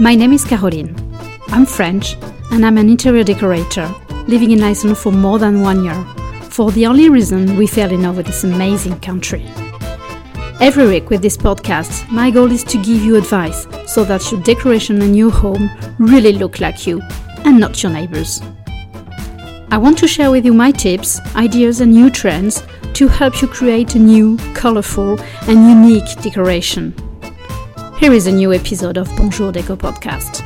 My name is Caroline. I'm French and I'm an interior decorator living in Iceland for more than one year for the only reason we fell in love with this amazing country. Every week with this podcast, my goal is to give you advice so that your decoration and your home really look like you and not your neighbors. I want to share with you my tips, ideas, and new trends to help you create a new, colorful, and unique decoration. Here is a new episode of Bonjour Deco podcast.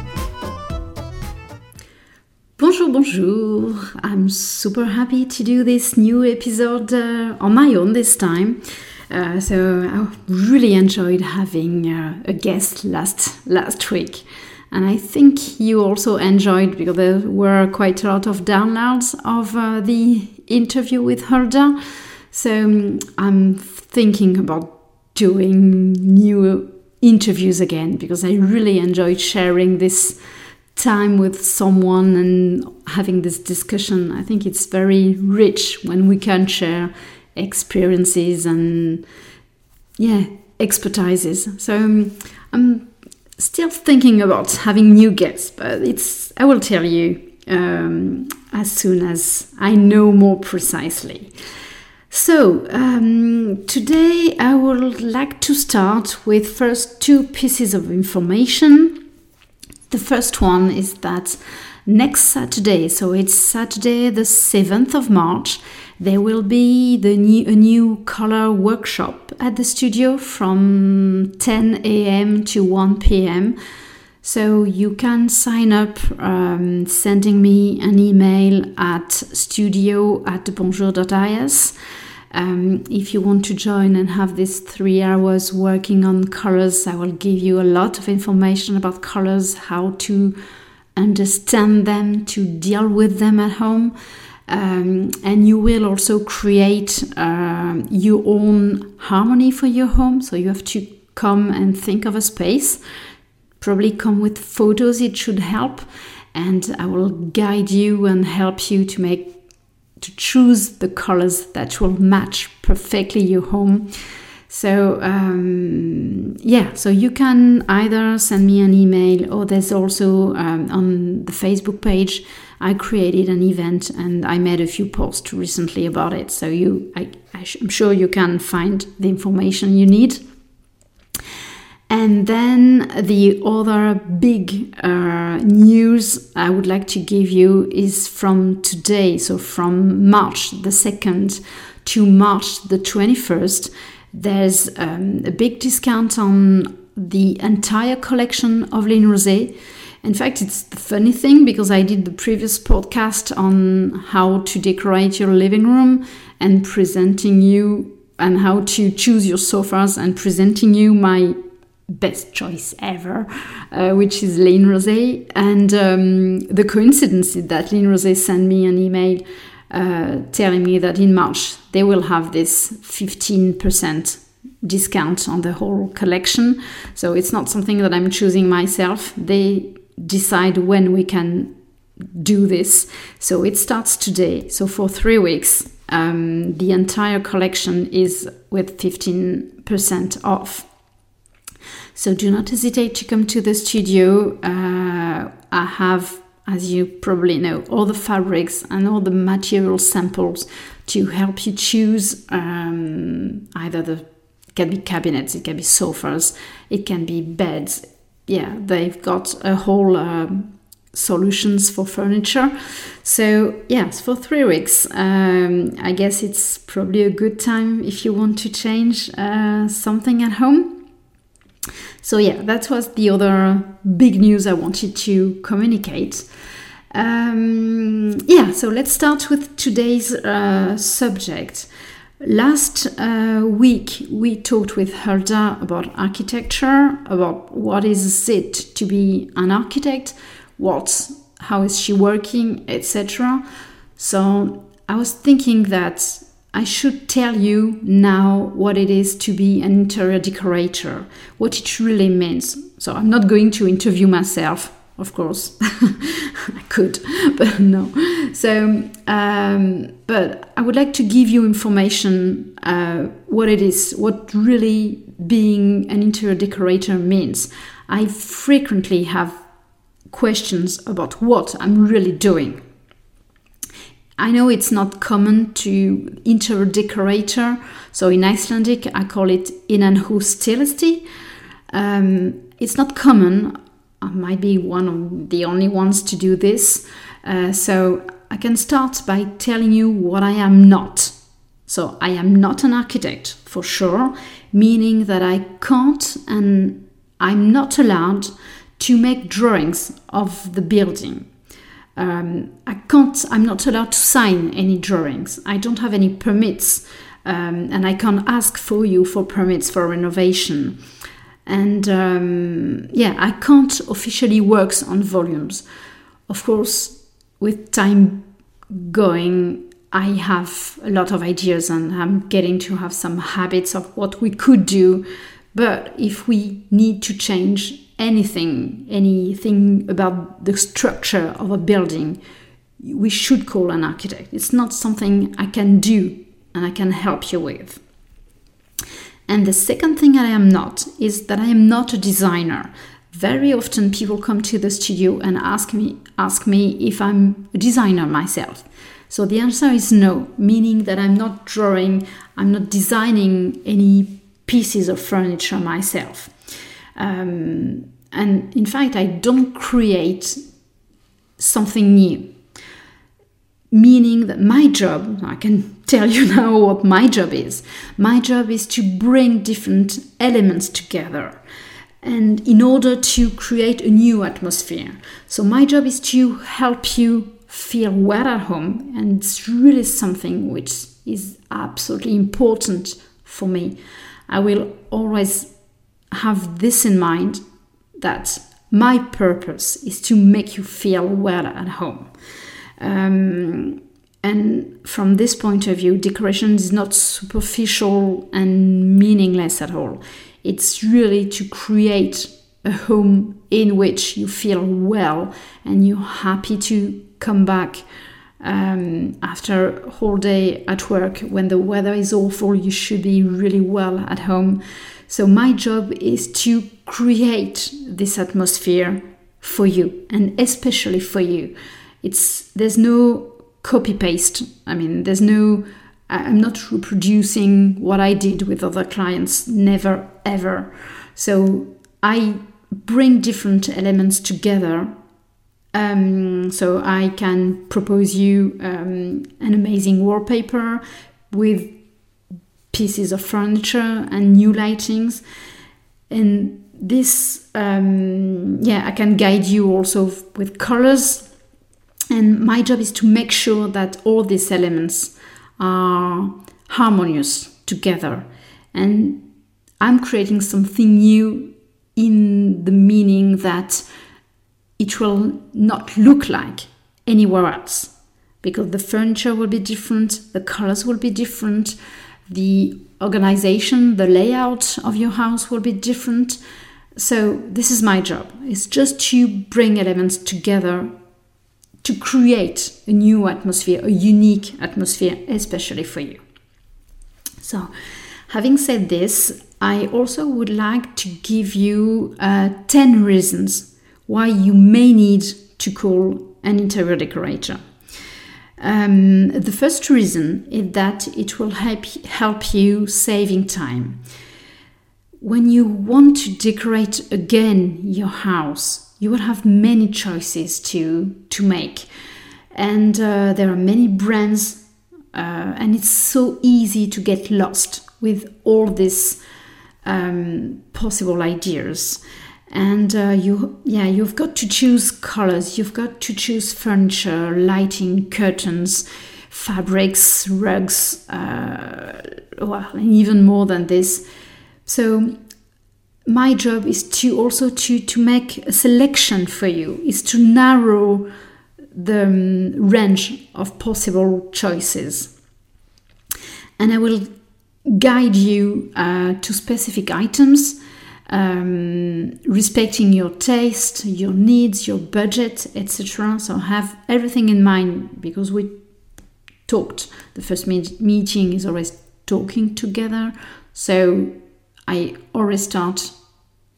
Bonjour, bonjour. I'm super happy to do this new episode uh, on my own this time. Uh, so I really enjoyed having uh, a guest last last week, and I think you also enjoyed because there were quite a lot of downloads of uh, the interview with Hulda. So um, I'm thinking about doing new interviews again because I really enjoyed sharing this time with someone and having this discussion. I think it's very rich when we can share experiences and yeah, expertises. So um, I'm still thinking about having new guests, but it's I will tell you um, as soon as I know more precisely. So, um, today I would like to start with first two pieces of information. The first one is that next Saturday, so it's Saturday the 7th of March, there will be the new, a new color workshop at the studio from 10 a.m. to 1 p.m. So you can sign up um, sending me an email at studio at bonjour.is. Um, if you want to join and have these three hours working on colors, I will give you a lot of information about colors, how to understand them, to deal with them at home. Um, and you will also create uh, your own harmony for your home. So you have to come and think of a space probably come with photos, it should help. And I will guide you and help you to make to choose the colors that will match perfectly your home. So um, yeah, so you can either send me an email or there's also um, on the Facebook page. I created an event and I made a few posts recently about it. So you, I, I'm sure you can find the information you need. And then the other big uh, news I would like to give you is from today, so from March the 2nd to March the 21st, there's um, a big discount on the entire collection of Ligne Roset. In fact, it's the funny thing because I did the previous podcast on how to decorate your living room and presenting you and how to choose your sofas and presenting you my best choice ever, uh, which is Ligne Roset. And um, the coincidence is that Ligne Roset sent me an email uh, telling me that in March they will have this 15% discount on the whole collection. So it's not something that I'm choosing myself. They decide when we can do this. So it starts today. So for three weeks, um, the entire collection is with 15% off. So do not hesitate to come to the studio. Uh, I have, as you probably know, all the fabrics and all the material samples to help you choose um, either the it can be cabinets, it can be sofas, it can be beds. Yeah, they've got a whole um, solutions for furniture. So yes, for three weeks, um, I guess it's probably a good time if you want to change uh, something at home. So yeah, that was the other big news I wanted to communicate. Um, yeah, so let's start with today's uh, subject. Last uh, week, we talked with Hulda about architecture, about what is it to be an architect, what, how is she working, etc. So I was thinking that I should tell you now what it is to be an interior decorator, what it really means. So I'm not going to interview myself, of course. I could, but no. So, um, but I would like to give you information uh, what it is, what really being an interior decorator means. I frequently have questions about what I'm really doing. I know it's not common to interior decorator, so in Icelandic I call it innanhússtilisti. Um, it's not common. I might be one of the only ones to do this. Uh, so I can start by telling you what I am not. So I am not an architect for sure, meaning that I can't and I'm not allowed to make drawings of the building. Um, I can't, I'm not allowed to sign any drawings. I don't have any permits, um, and I can't ask for you for permits for renovation. And um, yeah, I can't officially work on volumes. Of course, with time going, I have a lot of ideas and I'm getting to have some habits of what we could do. But if we need to change anything, anything about the structure of a building, we should call an architect. It's not something I can do and I can help you with. And the second thing I am not is that I am not a designer. Very often people come to the studio and ask me ask me if I'm a designer myself. So the answer is no, meaning that I'm not drawing, I'm not designing any pieces of furniture myself. Um, and in fact, I don't create something new. Meaning that my job, I can tell you now what my job is. My job is to bring different elements together and in order to create a new atmosphere. So, my job is to help you feel well at home, and it's really something which is absolutely important for me. I will always have this in mind that my purpose is to make you feel well at home. Um, and from this point of view, decoration is not superficial and meaningless at all. It's really to create a home in which you feel well and you're happy to come back um, after a whole day at work when the weather is awful you should be really well at home so my job is to create this atmosphere for you and especially for you. It's there's no copy paste i mean there's no i'm not reproducing what i did with other clients never ever. So i bring different elements together. Um, so I can propose you um, an amazing wallpaper with pieces of furniture and new lightings. And this, um, yeah, I can guide you also with colors. And my job is to make sure that all these elements are harmonious together. And I'm creating something new in the meaning that it will not look like anywhere else because the furniture will be different, the colors will be different, the organization, the layout of your house will be different. So this is my job. It's just to bring elements together to create a new atmosphere, a unique atmosphere, especially for you. So, having said this, I also would like to give you uh, 10 reasons why you may need to call an interior decorator. Um, the first reason is that it will help, help you saving time. When you want to decorate again your house, you will have many choices to, to make. And uh, there are many brands, uh, and it's so easy to get lost with all these um, possible ideas and uh, you yeah you've got to choose colors. You've got to choose furniture lighting curtains fabrics rugs uh, well even more than this. So my job is to also to to make a selection for you is to narrow the um, range of possible choices. And i will guide you uh, to specific items um, respecting your taste, your needs, your budget, etc. So have everything in mind because we talked. The first meeting is always talking together. So I always start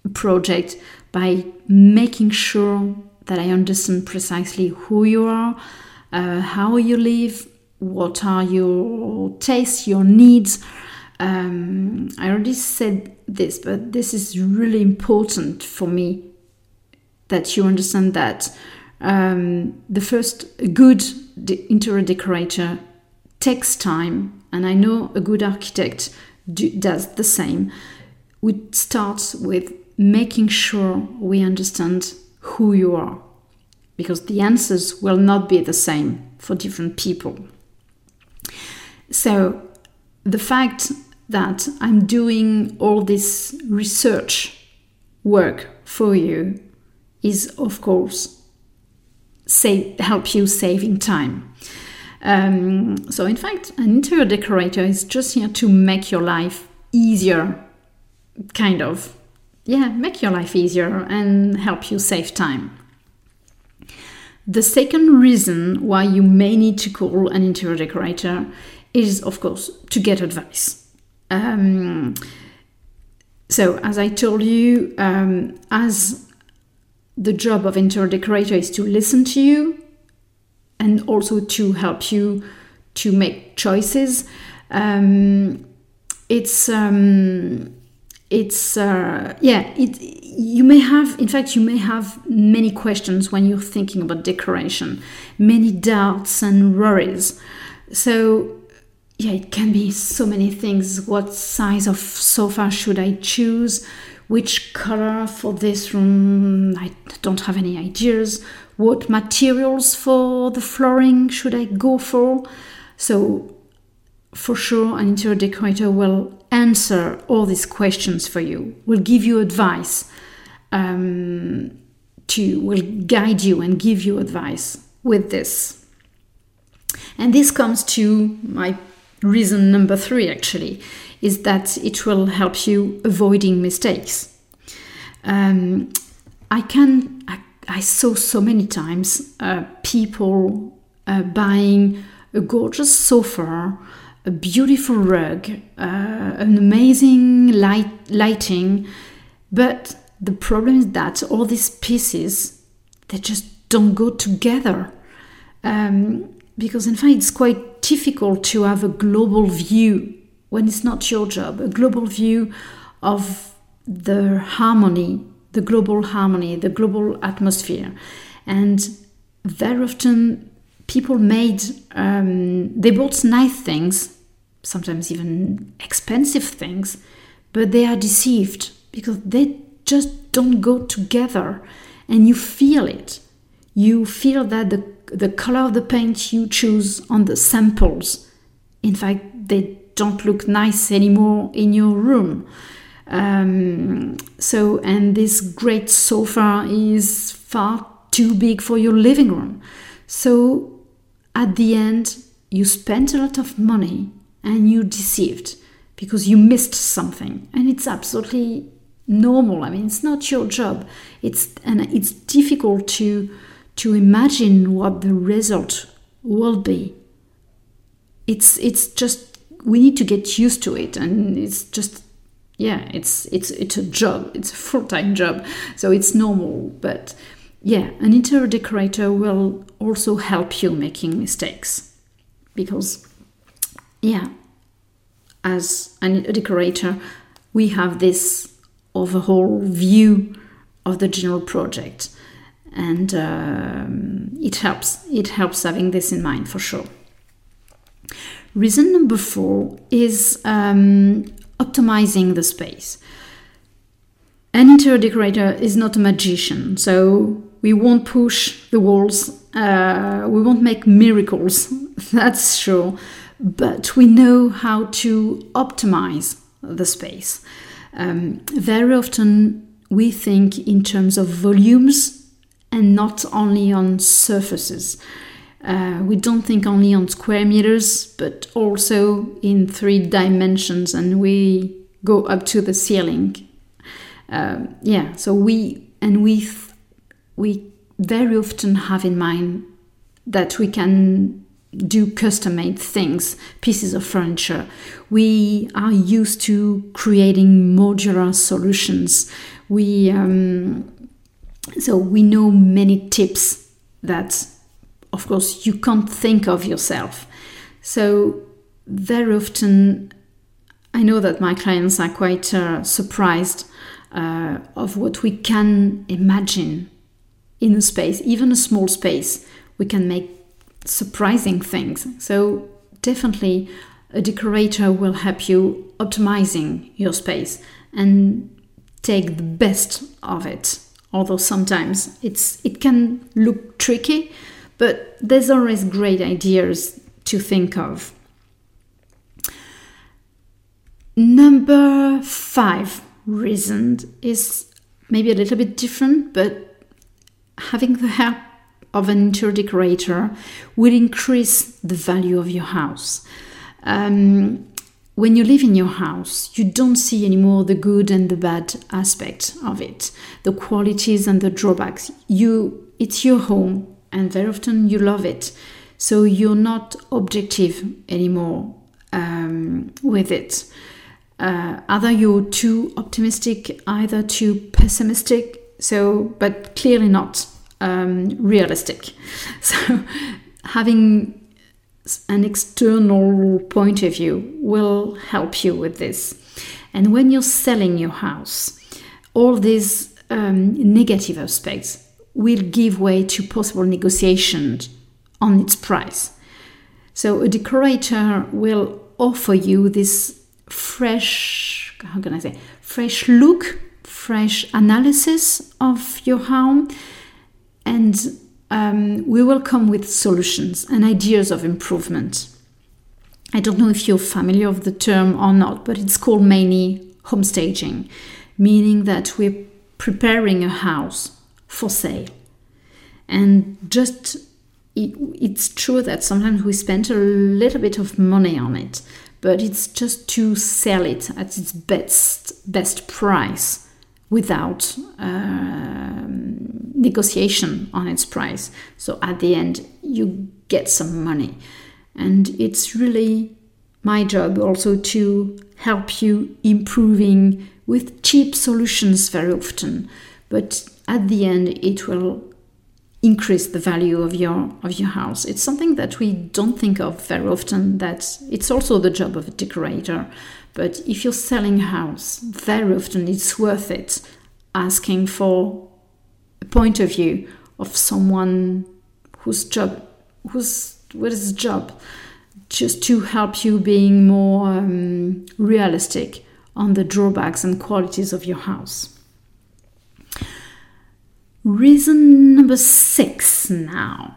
a project by making sure that I understand precisely who you are, uh, how you live, what are your tastes, your needs. Um, I already said this, but this is really important for me that you understand that um, the first good de- interior decorator takes time, and I know a good architect do, does the same. We start with making sure we understand who you are, because the answers will not be the same for different people. So, the fact that I'm doing all this research work for you is, of course, save, help you saving time. Um, so, in fact, an interior decorator is just here to make your life easier, kind of. Yeah, make your life easier and help you save time. The second reason why you may need to call an interior decorator is, of course, to get advice. Um, so, as I told you, um, as the job of interior decorator is to listen to you and also to help you to make choices. Um, it's um, it's uh, yeah it you may have in fact you may have many questions when you're thinking about decoration many doubts and worries so yeah it can be so many things. What size of sofa should i choose? Which color for this room? I don't have any ideas. What materials for the flooring should i go for? So for sure an interior decorator will answer all these questions for you will give you advice um, to will guide you and give you advice with this. And this comes to my reason number three actually is that it will help you avoiding mistakes. Um, i can I, I, saw so many times uh, people uh, buying a gorgeous sofa a beautiful rug, uh, an amazing light lighting, but the problem is that all these pieces they just don't go together. Um, because in fact it's quite difficult to have a global view when it's not your job. A global view of the harmony the global harmony the global atmosphere. And very often people made um, they bought nice things sometimes even expensive things but they are deceived because they just don't go together. And you feel it. You feel that the the color of the paint you choose on the samples. In fact they don't look nice anymore in your room. Um, so and this great sofa is far too big for your living room. So at the end you spent a lot of money and you deceived because you missed something. And it's absolutely normal. I mean it's not your job. It's and it's difficult to to imagine what the result will be. It's it's just we need to get used to it and it's just yeah it's it's it's a job. It's a full-time job so it's normal but yeah an interior decorator will also help you making mistakes. Because yeah as an, a decorator we have this overall view of the general project and um, it helps it helps having this in mind for sure. Reason number four is um, optimizing the space. An interior decorator is not a magician so we won't push the walls uh, we won't make miracles that's sure but we know how to optimize the space. Um, very often we think in terms of volumes and not only on surfaces. Uh, we don't think only on square meters, but also in three dimensions, and we go up to the ceiling. Uh, yeah, so we and we we very often have in mind that we can do custom made things, pieces of furniture. We are used to creating modular solutions. We um, so we know many tips that, of course, you can't think of yourself. So very often, I know that my clients are quite uh, surprised uh, of what we can imagine in a space, even a small space. We can make surprising things. So definitely, a decorator will help you optimizing your space and take the best of it although sometimes it's it can look tricky, but there's always great ideas to think of. Number five reason is maybe a little bit different, but having the help of an interior decorator will increase the value of your house. Um, when you live in your house, you don't see anymore the good and the bad aspect of it, the qualities and the drawbacks. You, it's your home, and very often you love it, so you're not objective anymore um, with it. Uh, either you're too optimistic, either too pessimistic. So, but clearly not um, realistic. So, having an external point of view will help you with this. And when you're selling your house, all these um, negative aspects will give way to possible negotiations on its price. So a decorator will offer you this fresh, how can I say, fresh look, fresh analysis of your home, and um, we will come with solutions and ideas of improvement. I don't know if you're familiar with the term or not, but it's called mainly homestaging, meaning that we're preparing a house for sale. And just it, it's true that sometimes we spend a little bit of money on it, but it's just to sell it at its best best price without uh, negotiation on its price. So at the end, you get some money. And it's really my job also to help you improving with cheap solutions very often. But at the end, it will increase the value of your of your house. It's something that we don't think of very often. That it's also the job of a decorator. But if you're selling a house, very often it's worth it asking for point of view of someone whose job, whose what is his job, just to help you being more um, realistic on the drawbacks and qualities of your house. Reason number six now.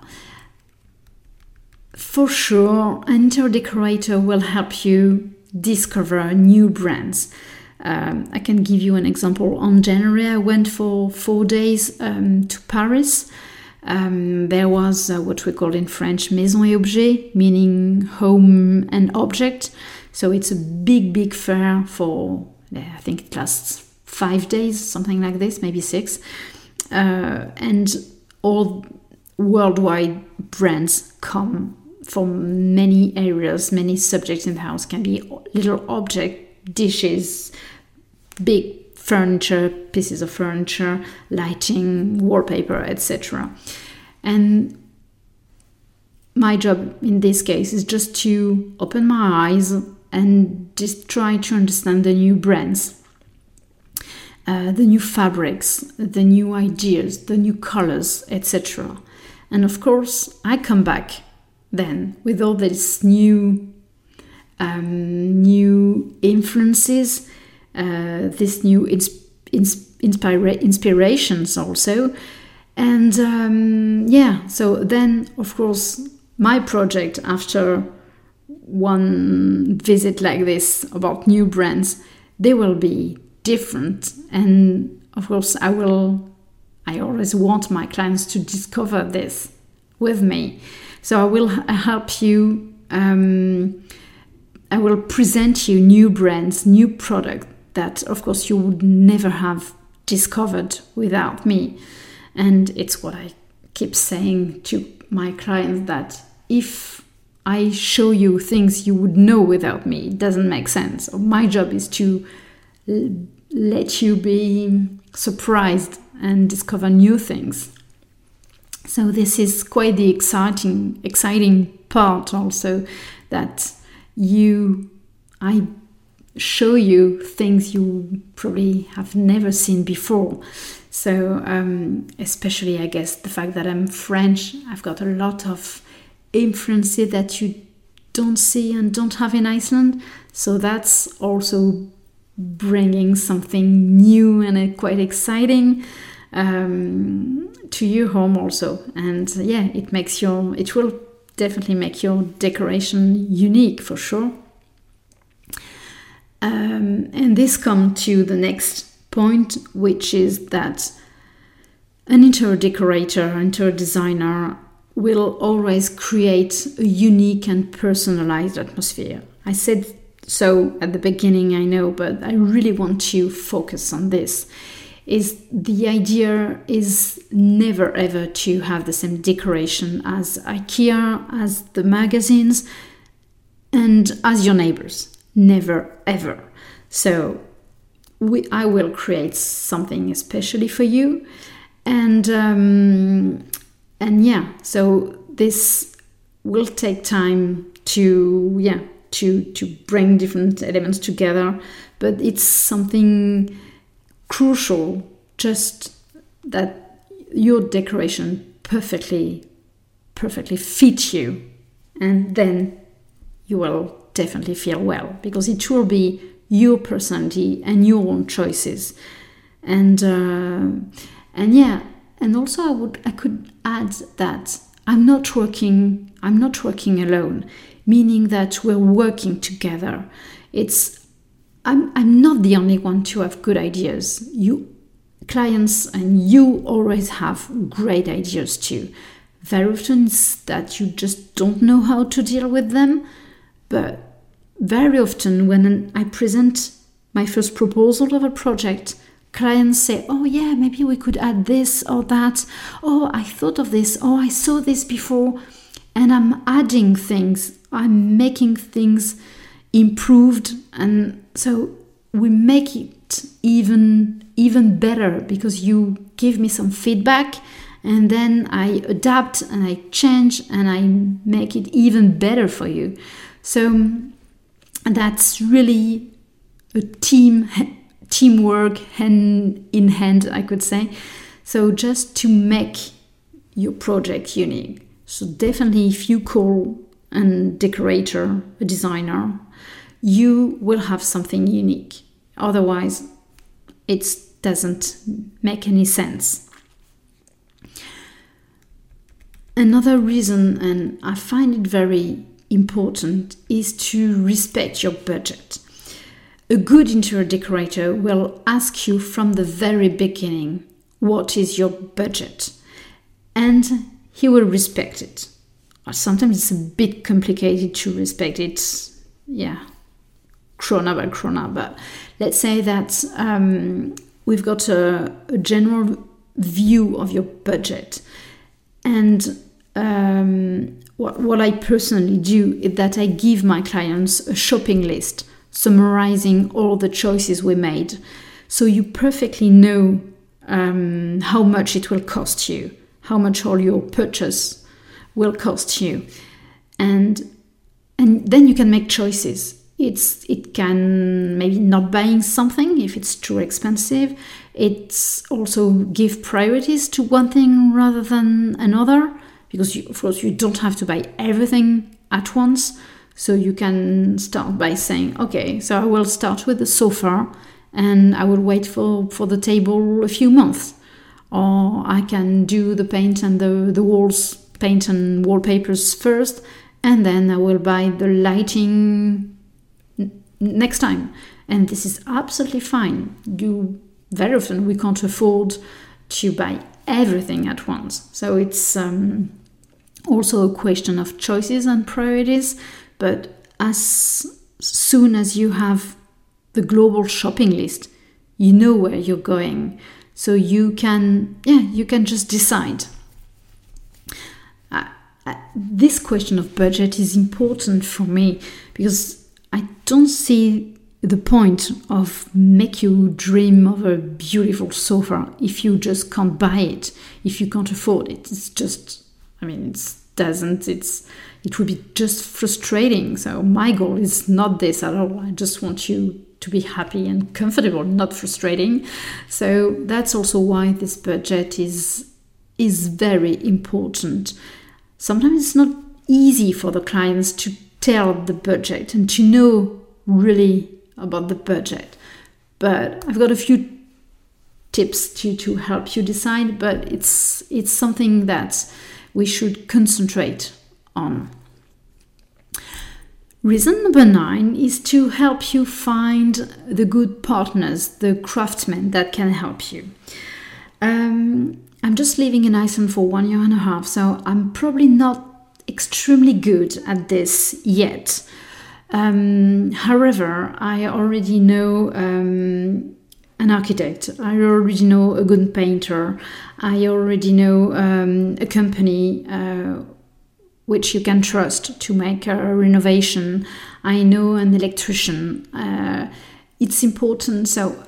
For sure, interior decorator will help you discover new brands um, I can give you an example. On January, I went for four days um, to Paris. Um, there was uh, what we call in French maison et objet, meaning home and object. So it's a big, big fair for, I think it lasts five days, something like this, maybe six. Uh, and all worldwide brands come from many areas, many subjects in the house. Can be little object dishes, big furniture, pieces of furniture, lighting, wallpaper, etc. And my job in this case is just to open my eyes and just try to understand the new brands, uh, the new fabrics, the new ideas, the new colors, etc. And of course, I come back then with all this new um, new influences, uh, this new ins- ins- inspira- inspirations also. And um, yeah, so then, of course, my project after one visit like this about new brands, they will be different. And of course, I will, I always want my clients to discover this with me. So I will help you um, I will present you new brands, new products that, of course, you would never have discovered without me. And it's what I keep saying to my clients that if I show you things you would know without me, it doesn't make sense. My job is to let you be surprised and discover new things. So this is quite the exciting exciting part also that you I show you things you probably have never seen before. So, um, especially, I guess, the fact that I'm French, I've got a lot of influences that you don't see and don't have in Iceland. So, that's also bringing something new and quite exciting um, to your home, also. And yeah, it makes your, it will definitely make your decoration unique for sure. Um, and this comes to the next point, which is that an interior decorator, interior designer will always create a unique and personalized atmosphere. I said so at the beginning, I know, but I really want to focus on this. Is the idea is never ever to have the same decoration as IKEA, as the magazines, and as your neighbors. Never ever. So we, I will create something especially for you, and um, and yeah, so this will take time to yeah to to bring different elements together, but it's something crucial. Just that your decoration perfectly perfectly fits you, and then you will definitely feel well because it will be your personality and your own choices and uh, and yeah and also i would i could add that i'm not working i'm not working alone meaning that we're working together it's i'm i'm not the only one to have good ideas you clients and you always have great ideas too very often it's that you just don't know how to deal with them but very often, when I present my first proposal of a project, clients say, Oh, yeah, maybe we could add this or that. Oh, I thought of this. Oh, I saw this before. And I'm adding things, I'm making things improved. And so we make it even even better because you give me some feedback and then I adapt and I change and I make it even better for you. So that's really a team teamwork hand in hand i could say so just to make your project unique so definitely if you call a decorator a designer you will have something unique. Otherwise it doesn't make any sense. Another reason and i find it very important is to respect your budget. A good interior decorator will ask you from the very beginning what is your budget? And he will respect it. Sometimes it's a bit complicated to respect it, yeah, krona by krona, but let's say that um, we've got a, a general view of your budget and um, what, what I personally do is that I give my clients a shopping list summarizing all the choices we made. So you perfectly know um, how much it will cost you, how much all your purchase will cost you. And and then you can make choices. It's it can maybe not buying something if it's too expensive. It's also give priorities to one thing rather than another because you, of course you don't have to buy everything at once so you can start by saying okay so i will start with the sofa and i will wait for, for the table a few months or i can do the paint and the, the walls paint and wallpapers first and then i will buy the lighting next time and this is absolutely fine you very often we can't afford to buy everything at once. So it's um, also a question of choices and priorities. But as soon as you have the global shopping list, you know where you're going. So you can, yeah, you can just decide. Uh, uh, this question of budget is important for me because I don't see the point of make you dream of a beautiful sofa if you just can't buy it, if you can't afford it. It's just, I mean, it doesn't, it's, it would be just frustrating. So my goal is not this at all. I just want you to be happy and comfortable, not frustrating. So that's also why this budget is is very important. Sometimes it's not easy for the clients to tell the budget and to know really about the budget. But I've got a few tips to, to help you decide, but it's it's something that we should concentrate on. Reason number nine is to help you find the good partners, the craftsmen that can help you. Um, I'm just living in Iceland for one year and a half, so I'm probably not extremely good at this yet. Um, however, I already know um, an architect, I already know a good painter, I already know um, a company uh, which you can trust to make a renovation. I know an electrician. Uh, it's important. So,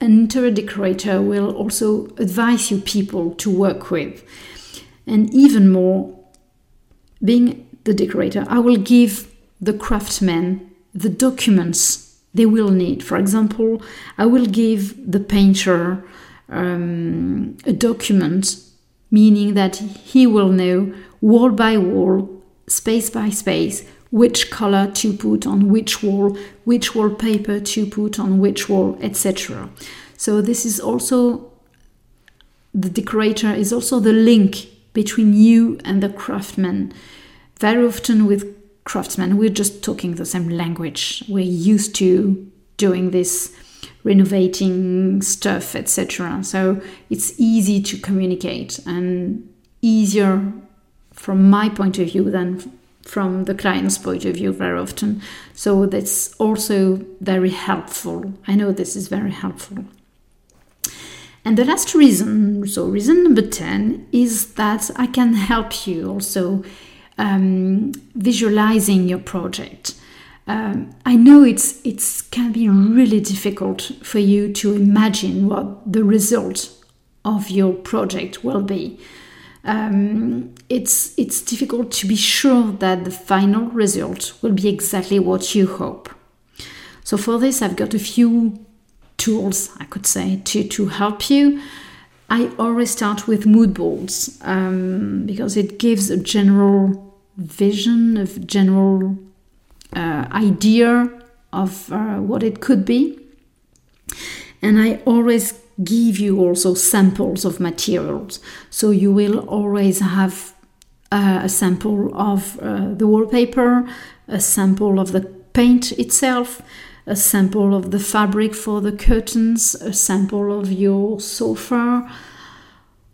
an interior decorator will also advise you people to work with. And even more, being the decorator, I will give the craftsmen the documents they will need. For example, I will give the painter um, a document meaning that he will know wall by wall, space by space, which color to put on which wall, which wallpaper to put on which wall, etc. So this is also the decorator is also the link between you and the craftsman. Very often with craftsmen, we're just talking the same language. We're used to doing this renovating stuff, etc. So it's easy to communicate and easier from my point of view than from the client's point of view very often. So that's also very helpful. I know this is very helpful. And the last reason, so reason number 10, is that I can help you also um, visualizing your project. Um, I know it's it's can be really difficult for you to imagine what the result of your project will be. Um, it's it's difficult to be sure that the final result will be exactly what you hope. So for this, I've got a few tools I could say to to help you. I always start with mood boards um, because it gives a general vision, of general uh, idea of uh, what it could be. And I always give you also samples of materials. So you will always have uh, a sample of uh, the wallpaper, a sample of the paint itself, a sample of the fabric for the curtains, a sample of your sofa,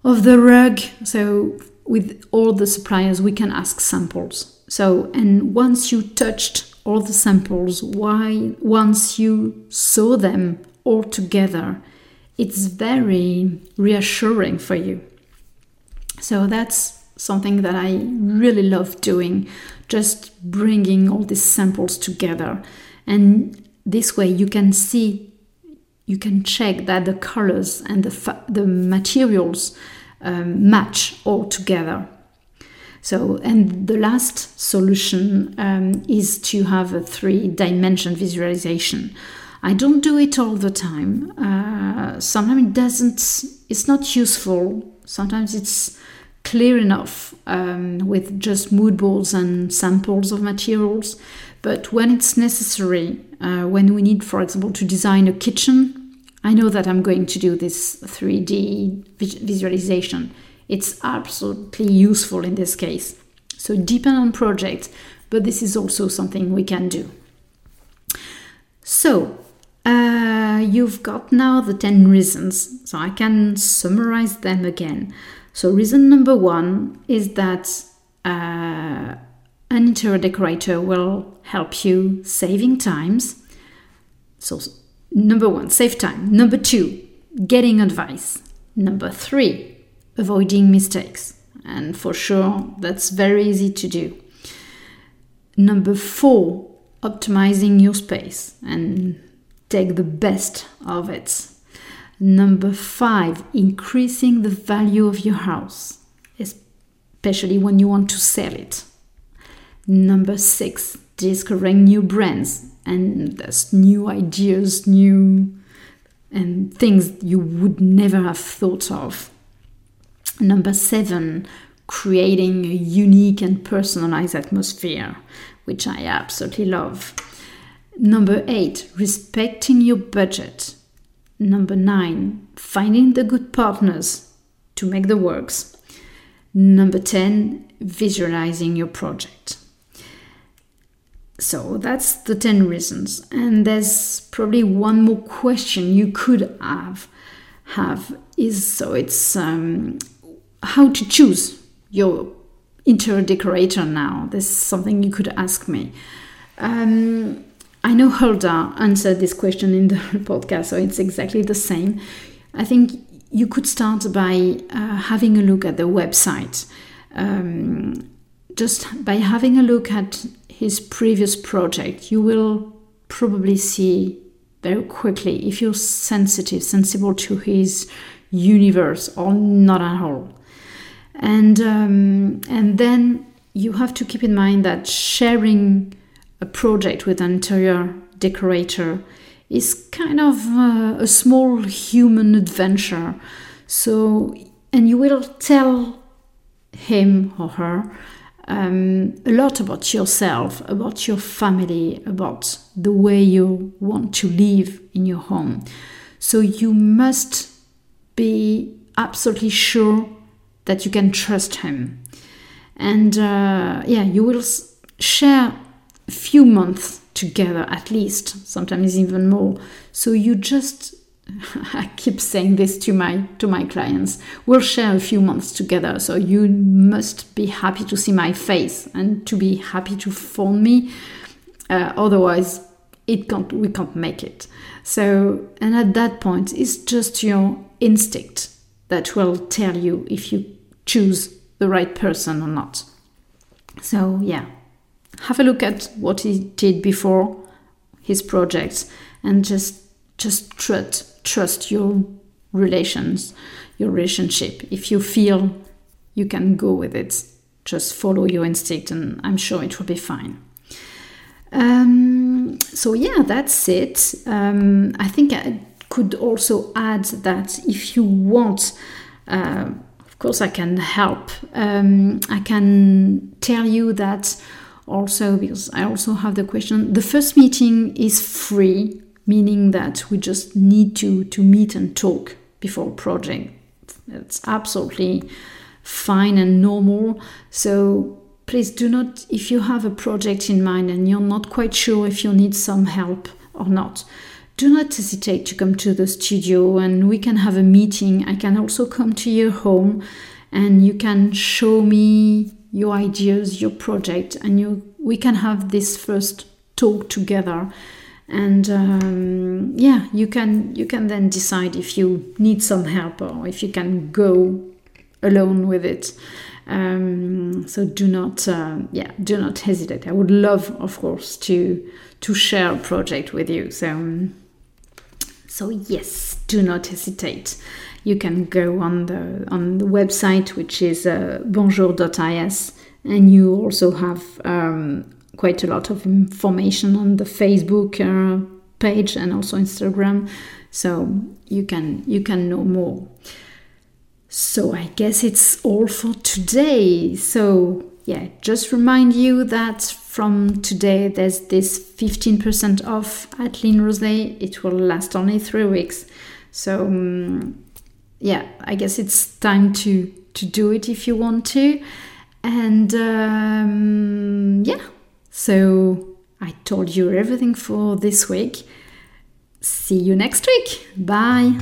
of the rug. So with all the suppliers, we can ask samples. So, and once you touched all the samples, why once you saw them all together, it's very reassuring for you. So that's something that I really love doing, just bringing all these samples together. And this way you can see, you can check that the colors and the, the materials um, match all together. So, and the last solution um, is to have a three dimension visualization. I don't do it all the time. Uh, sometimes it doesn't, it's not useful. Sometimes it's clear enough um, with just mood boards and samples of materials. But when it's necessary, uh, when we need, for example, to design a kitchen, I know that I'm going to do this 3D visualization. It's absolutely useful in this case. So depend on project, but this is also something we can do. So uh, you've got now the 10 reasons. So I can summarize them again. So reason number one is that uh, an interior decorator will help you saving times. So Number one, save time. Number two, getting advice. Number three, avoiding mistakes. And for sure, that's very easy to do. Number four, optimizing your space. And take the best of it. Number five, increasing the value of your house, especially when you want to sell it. Number six, discovering new brands and thus new ideas, new and things you would never have thought of. Number seven, creating a unique and personalized atmosphere, which I absolutely love. Number eight, respecting your budget. Number nine, finding the good partners to make the works. Number 10, visualizing your project. So that's the 10 reasons. And there's probably one more question you could have have is so it's um, how to choose your interior decorator now. This is something you could ask me. Um, I know Hulda answered this question in the podcast, so it's exactly the same. I think you could start by uh, having a look at the website. Um, just by having a look at his previous project, you will probably see very quickly if you're sensitive, sensible to his universe or not at all. And um, and then you have to keep in mind that sharing a project with an interior decorator is kind of uh, a small human adventure. So, and you will tell him or her um, a lot about yourself, about your family, about the way you want to live in your home. So you must be absolutely sure that you can trust him. And uh, yeah, you will share a few months together at least, sometimes even more. So you just I keep saying this to my to my clients. We'll share a few months together, so you must be happy to see my face and to be happy to phone me. Uh, otherwise, it can't. We can't make it. So, and at that point, it's just your instinct that will tell you if you choose the right person or not. So, yeah, have a look at what he did before his projects and just just trust trust your relations, your relationship. If you feel you can go with it, just follow your instinct, and I'm sure it will be fine. Um, so, yeah, that's it. Um, I think I could also add that if you want, uh, of course, I can help. Um, I can tell you that also because I also have the question the first meeting is free meaning that we just need to, to meet and talk before a project. It's absolutely fine and normal. So please do not, if you have a project in mind and you're not quite sure if you need some help or not, do not hesitate to come to the studio and we can have a meeting. I can also come to your home and you can show me your ideas, your project, and you we can have this first talk together and um, yeah you can you can then decide if you need some help or if you can go alone with it. Um, so do not uh, yeah do not hesitate. I would love of course to to share a project with you. So um, so yes do not hesitate. You can go on the on the website which is uh, bonjour.is and you also have um, quite a lot of information on the Facebook uh, page and also Instagram, so you can you can know more. So I guess it's all for today. So yeah, just remind you that from today there's this 15% off at Ligne Roset. It will last only three weeks. So um, yeah, I guess it's time to to do it if you want to. And um, yeah, so I told you everything for this week. See you next week. Bye.